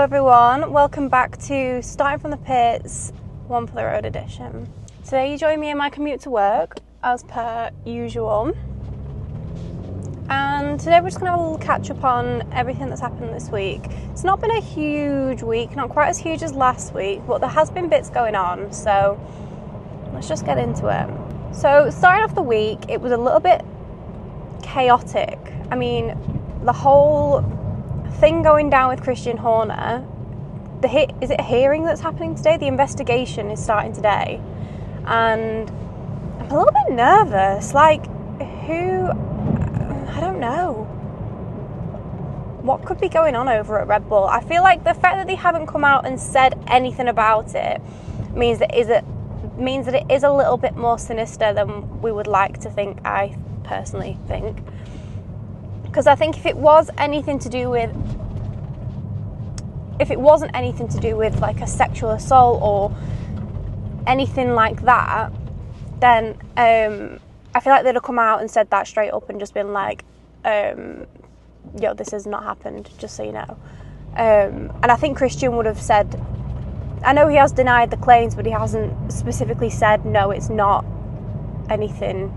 Hello, everyone. Welcome back to Starting from the Pits, One for the Road edition. Today, you join me in my commute to work, as per usual. And today, we're just going to have a little catch up on everything that's happened this week. It's not been a huge week, not quite as huge as last week, but there has been bits going on. So, let's just get into it. So, starting off the week, it was a little bit chaotic. I mean, the whole thing going down with Christian Horner, the hit is it a hearing that's happening today? The investigation is starting today, and I'm a little bit nervous. Like, who? I don't know. What could be going on over at Red Bull? I feel like the fact that they haven't come out and said anything about it means that is it means that it is a little bit more sinister than we would like to think. I personally think. Because I think if it was anything to do with, if it wasn't anything to do with like a sexual assault or anything like that, then um, I feel like they'd have come out and said that straight up and just been like, um, yo, this has not happened, just so you know. Um, and I think Christian would have said, I know he has denied the claims, but he hasn't specifically said, no, it's not anything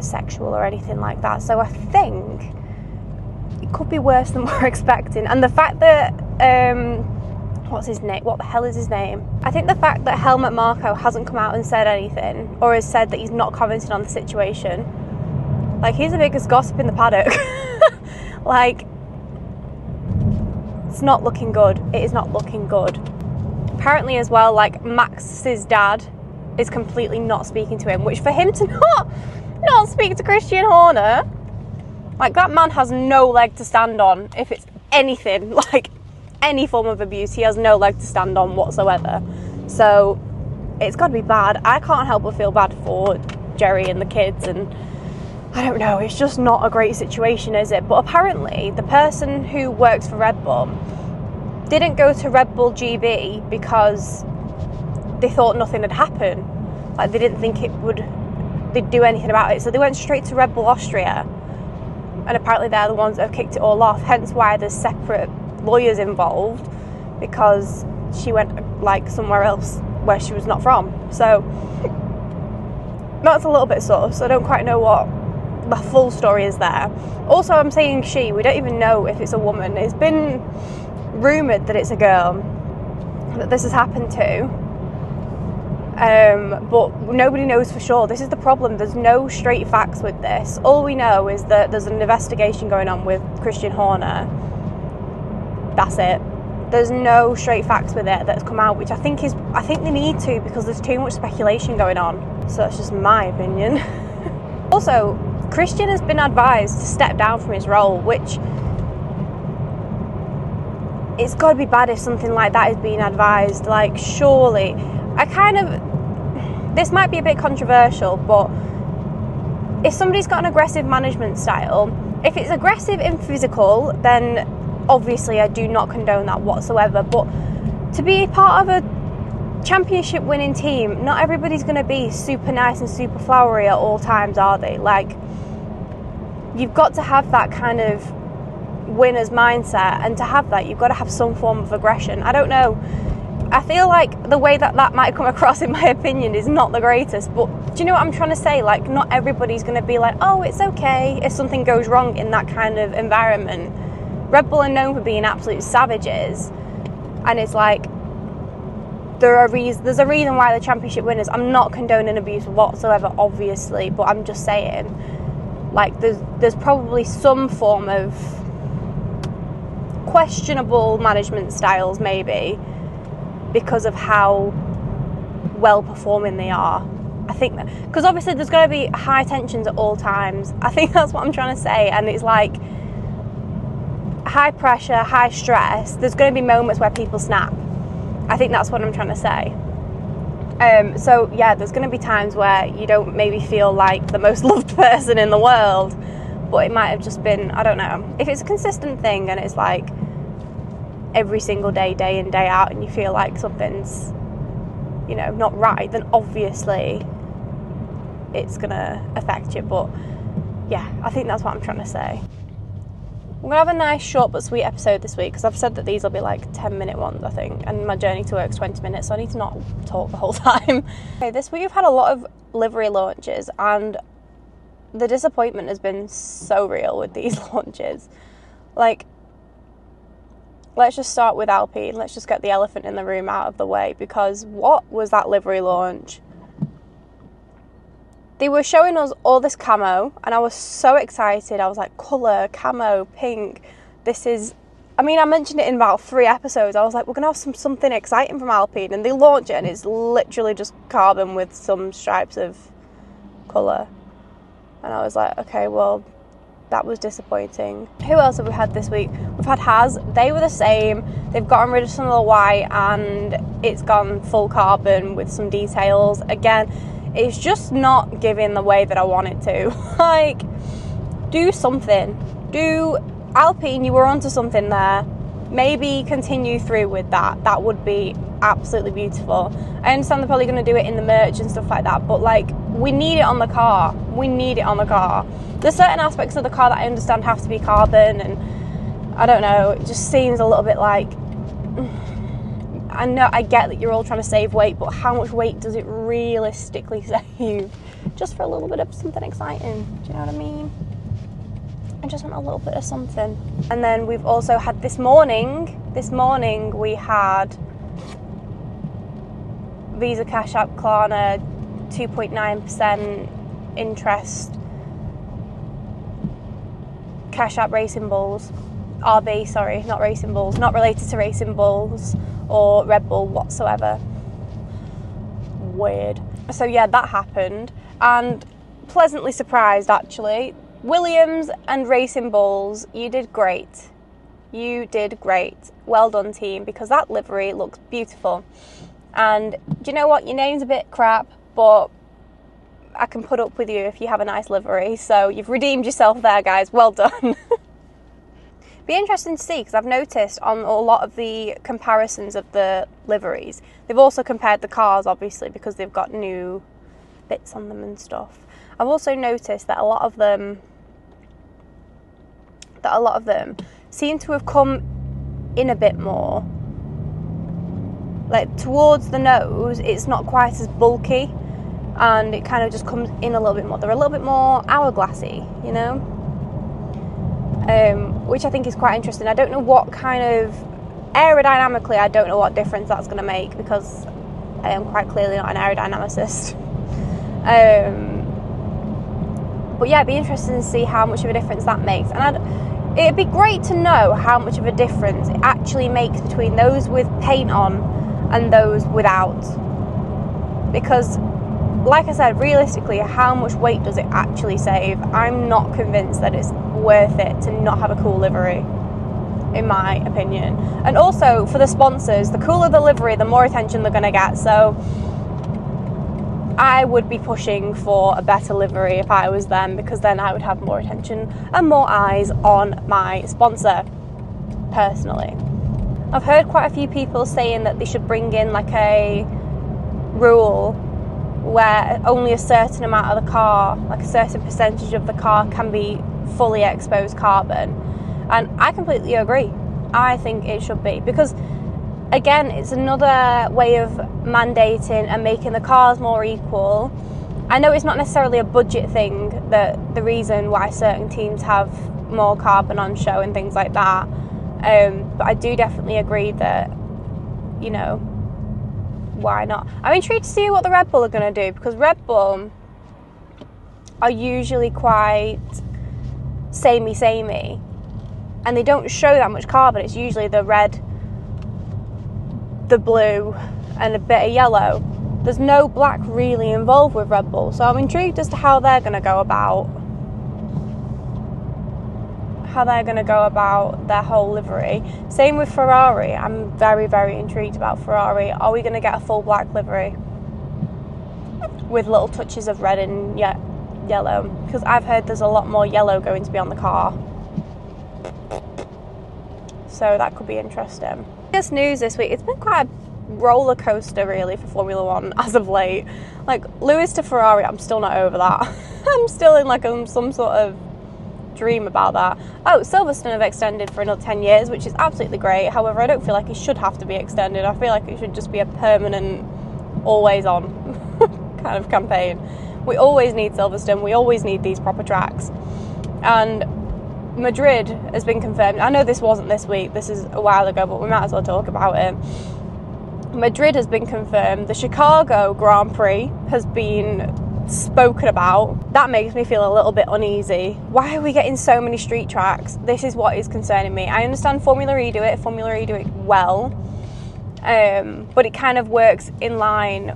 sexual or anything like that. So I think it could be worse than we're expecting. And the fact that um, what's his name? What the hell is his name? I think the fact that Helmut Marko hasn't come out and said anything, or has said that he's not commenting on the situation, like he's the biggest gossip in the paddock. like it's not looking good. It is not looking good. Apparently, as well, like Max's dad is completely not speaking to him, which for him to not not speak to Christian Horner. Like that man has no leg to stand on if it's anything like any form of abuse. He has no leg to stand on whatsoever. So it's got to be bad. I can't help but feel bad for Geri and the kids and I don't know, it's just not a great situation, is it? But apparently, the person who works for Red Bull didn't go to Red Bull GB because they thought nothing had happened. Like they didn't think it would they'd do anything about it. So they went straight to Red Bull Austria, and apparently they're the ones that have kicked it all off. Hence why there's separate lawyers involved because she went like somewhere else where she was not from. So that's a little bit sus. I don't quite know what the full story is there. Also, I'm saying she. We don't even know if it's a woman. It's been rumored that it's a girl that this has happened to um, but nobody knows for sure. This is the problem. There's no straight facts with this. All we know is that there's an investigation going on with Christian Horner. That's it. There's no straight facts with it that's come out, which I think is I think they need to because there's too much speculation going on. So that's just my opinion. also, Christian has been advised to step down from his role, which it's got to be bad if something like that is being advised. Like, surely, I kind of, this might be a bit controversial, but if somebody's got an aggressive management style, if it's aggressive in physical, then obviously I do not condone that whatsoever. But to be part of a championship winning team, not everybody's going to be super nice and super flowery at all times, are they? Like, you've got to have that kind of winner's mindset, and to have that, you've got to have some form of aggression. I don't know. I feel like the way that that might come across, in my opinion, is not the greatest. But do you know what I'm trying to say? Like, not everybody's going to be like, oh, it's okay if something goes wrong in that kind of environment. Red Bull are known for being absolute savages, and it's like there are reasons. There's a reason why the championship winners. I'm not condoning abuse whatsoever, obviously, but I'm just saying, like, there's there's probably some form of questionable management styles, maybe because of how well performing they are. I think that because obviously there's going to be high tensions at all times. I think that's what I'm trying to say, and it's like high pressure, high stress. There's going to be moments where people snap. I think that's what I'm trying to say. Um, so yeah, there's going to be times where you don't maybe feel like the most loved person in the world, but it might have just been I don't know. If it's a consistent thing and it's like every single day, day in, day out, and you feel like something's, you know, not right, then obviously it's gonna affect you. But yeah, I think that's what I'm trying to say. We're gonna have a nice short but sweet episode this week because I've said that these will be like 10 minute ones, I think, and my journey to work's 20 minutes, so I need to not talk the whole time. okay, this week we've had a lot of livery launches, and the disappointment has been so real with these launches. Like, let's just start with Alpine. Let's just get the elephant in the room out of the way because what was that livery launch? They were showing us all this camo, and I was so excited. I was like, colour, camo, pink. This is. I mean, I mentioned it in about three episodes. I was like, we're gonna have some something exciting from Alpine, and they launch it, and it's literally just carbon with some stripes of colour. And I was like, okay, well, that was disappointing. Who else have we had this week? We've had Haas. They were the same. They've gotten rid of some of the white and it's gone full carbon with some details. Again, it's just not giving the way that I want it to. like, do something. Do Alpine, you were onto something there. Maybe continue through with that. That would be absolutely beautiful. I understand they're probably going to do it in the merch and stuff like that, but like, we need it on the car. We need it on the car. There's certain aspects of the car that I understand have to be carbon, and I don't know, it just seems a little bit like I know I get that you're all trying to save weight, but how much weight does it realistically save? Just for a little bit of something exciting. Do you know what I mean? I just want a little bit of something. And then we've also had this morning, this morning we had Visa Cash App Klarna 2.9% interest Cash App Racing Bulls. RB, sorry, not Racing Bulls, not related to Racing Bulls or Red Bull whatsoever. Weird. So, yeah, that happened, and pleasantly surprised actually. Williams and Racing Bulls, you did great. You did great. Well done, team, because that livery looks beautiful. And do you know what? Your name's a bit crap, but I can put up with you if you have a nice livery. So you've redeemed yourself there, guys. Well done. be interesting to see because I've noticed on a lot of the comparisons of the liveries, they've also compared the cars, obviously, because they've got new bits on them and stuff. I've also noticed that a lot of them, that a lot of them seem to have come in a bit more. Like towards the nose, it's not quite as bulky, and it kind of just comes in a little bit more. They're a little bit more hourglassy, you know um, which I think is quite interesting. I don't know what kind of aerodynamically, I don't know what difference that's going to make because I am quite clearly not an aerodynamicist. Um, but yeah, it'd be interesting to see how much of a difference that makes. And I'd, it'd be great to know how much of a difference it actually makes between those with paint on and those without. Because like I said, realistically, how much weight does it actually save? I'm not convinced that it's worth it to not have a cool livery, in my opinion. And also for the sponsors, the cooler the livery, the more attention they're going to get. So I would be pushing for a better livery if I was them because then I would have more attention and more eyes on my sponsor, personally. I've heard quite a few people saying that they should bring in like a rule where only a certain amount of the car, like a certain percentage of the car, can be fully exposed carbon. And I completely agree. I think it should be because, again, it's another way of mandating and making the cars more equal. I know it's not necessarily a budget thing that the reason why certain teams have more carbon on show and things like that. Um, but I do definitely agree that, you know, why not? I'm intrigued to see what the Red Bull are going to do because Red Bull are usually quite samey, samey, and they don't show that much carbon. It's usually the red, the blue, and a bit of yellow. There's no black really involved with Red Bull, so I'm intrigued as to how they're going to go about how they're going to go about their whole livery. Same with Ferrari. I'm very, very intrigued about Ferrari. Are we going to get a full black livery with little touches of red and ye- yellow? Because I've heard there's a lot more yellow going to be on the car. So that could be interesting. Biggest news this week. It's been quite a roller coaster really for Formula One as of late. Like Lewis to Ferrari, I'm still not over that. I'm still in like um, some sort of dream about that. Oh, Silverstone have extended for another 10 years, which is absolutely great. However, I don't feel like it should have to be extended. I feel like it should just be a permanent, always on kind of campaign. We always need Silverstone, we always need these proper tracks. And Madrid has been confirmed. I know this wasn't this week, this is a while ago, but we might as well talk about it. Madrid has been confirmed. The Chicago Grand Prix has been spoken about. That makes me feel a little bit uneasy. Why are we getting so many street tracks? This is what is concerning me. I understand Formula E do it, Formula E do it well, um, but it kind of works in line.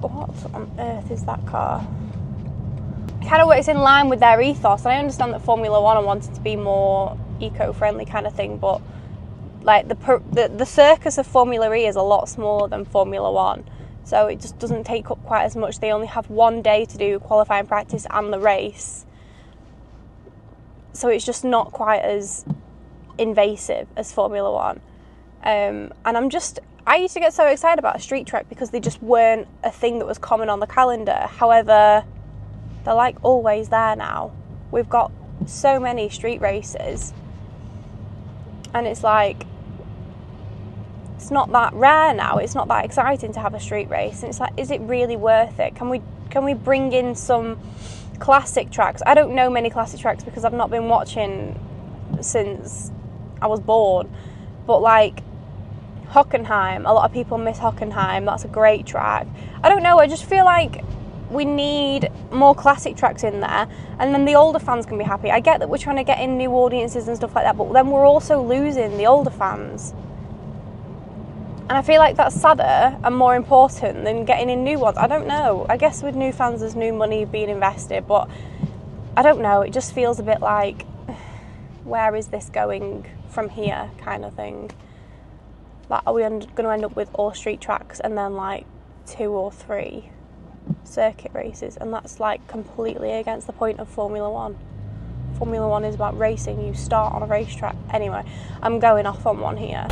What on earth is that car? It kind of works in line with their ethos, and I understand that Formula One wanted to be more eco-friendly kind of thing, but like the the, the circus of Formula E is a lot smaller than Formula One so it just doesn't take up quite as much. They only have one day to do qualifying practice and the race. So it's just not quite as invasive as Formula One. Um, and I'm just, I used to get so excited about a street track because they just weren't a thing that was common on the calendar. However, they're like always there now. We've got so many street races. And it's like, it's not that rare now. It's not that exciting to have a street race. And it's like, is it really worth it? Can we can we bring in some classic tracks? I don't know many classic tracks because I've not been watching since I was born. But like Hockenheim, a lot of people miss Hockenheim. That's a great track. I don't know. I just feel like we need more classic tracks in there and then the older fans can be happy. I get that we're trying to get in new audiences and stuff like that, but then we're also losing the older fans. And I feel like that's sadder and more important than getting in new ones. I don't know. I guess with new fans, there's new money being invested, but I don't know. It just feels a bit like, where is this going from here, kind of thing. Like, are we going to end up with all street tracks and then like two or three circuit races? And that's like completely against the point of Formula One. Formula One is about racing. You start on a racetrack. Anyway, I'm going off on one here.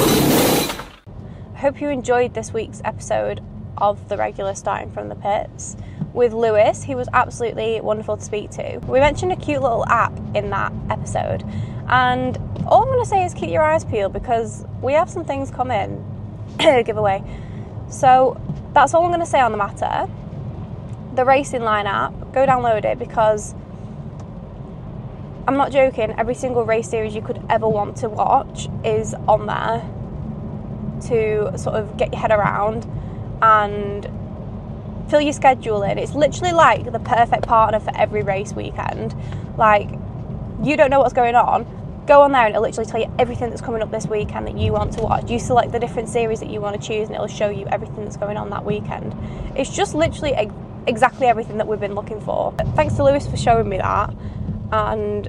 I hope you enjoyed this week's episode of the regular starting from the pits with Lewis. He was absolutely wonderful to speak to. We mentioned a cute little app in that episode, and all I'm going to say is keep your eyes peeled because we have some things coming giveaway. So that's all I'm going to say on the matter. The Racing Line app, go download it because I'm not joking, every single race series you could ever want to watch is on there to sort of get your head around and fill your schedule in. It's literally like the perfect partner for every race weekend. Like, you don't know what's going on, go on there and it'll literally tell you everything that's coming up this weekend that you want to watch. You select the different series that you want to choose and it'll show you everything that's going on that weekend. It's just literally ex- exactly everything that we've been looking for. Thanks to Lewis for showing me that, and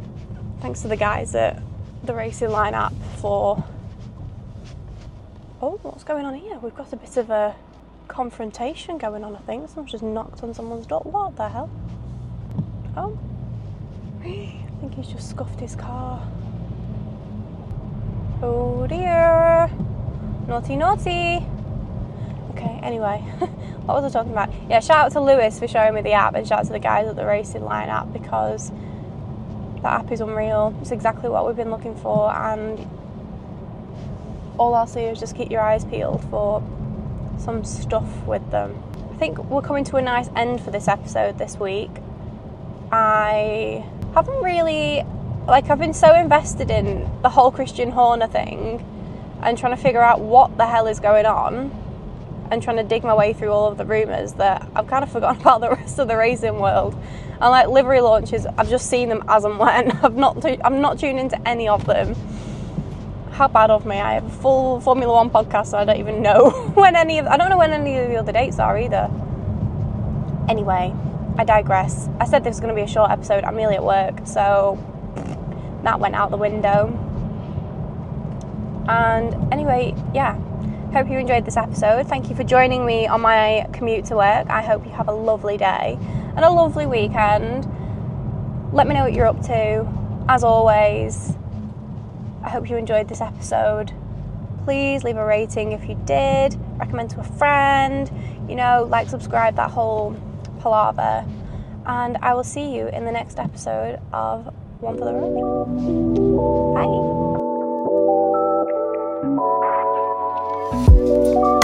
thanks to the guys at the Racing Line for Oh, what's going on here? We've got a bit of a confrontation going on, I think. Someone's just knocked on someone's door. What the hell? Oh. I think he's just scuffed his car. Oh dear. Naughty, naughty. Okay, anyway, what was I talking about? Yeah, shout out to Lewis for showing me the app and shout out to the guys at the Racing Line because that app is unreal. It's exactly what we've been looking for and all I'll say is just keep your eyes peeled for some stuff with them. I think we're coming to a nice end for this episode this week. I haven't really, like, I've been so invested in the whole Christian Horner thing and trying to figure out what the hell is going on and trying to dig my way through all of the rumours that I've kind of forgotten about the rest of the racing world. And like livery launches, I've just seen them as and when. I've not, I'm not tuned into any of them how bad of me. I have a full Formula One podcast, and I don't even know when any of I don't know when any of the other dates are either. Anyway, I digress. I said this was going to be a short episode. I'm nearly at work, so that went out the window. And anyway, yeah. Hope you enjoyed this episode. Thank you for joining me on my commute to work. I hope you have a lovely day and a lovely weekend. Let me know what you're up to. As always, I hope you enjoyed this episode. Please leave a rating if you did, recommend to a friend, you know, like, subscribe, that whole palaver. and I will see you in the next episode of One for the Road. Bye. Música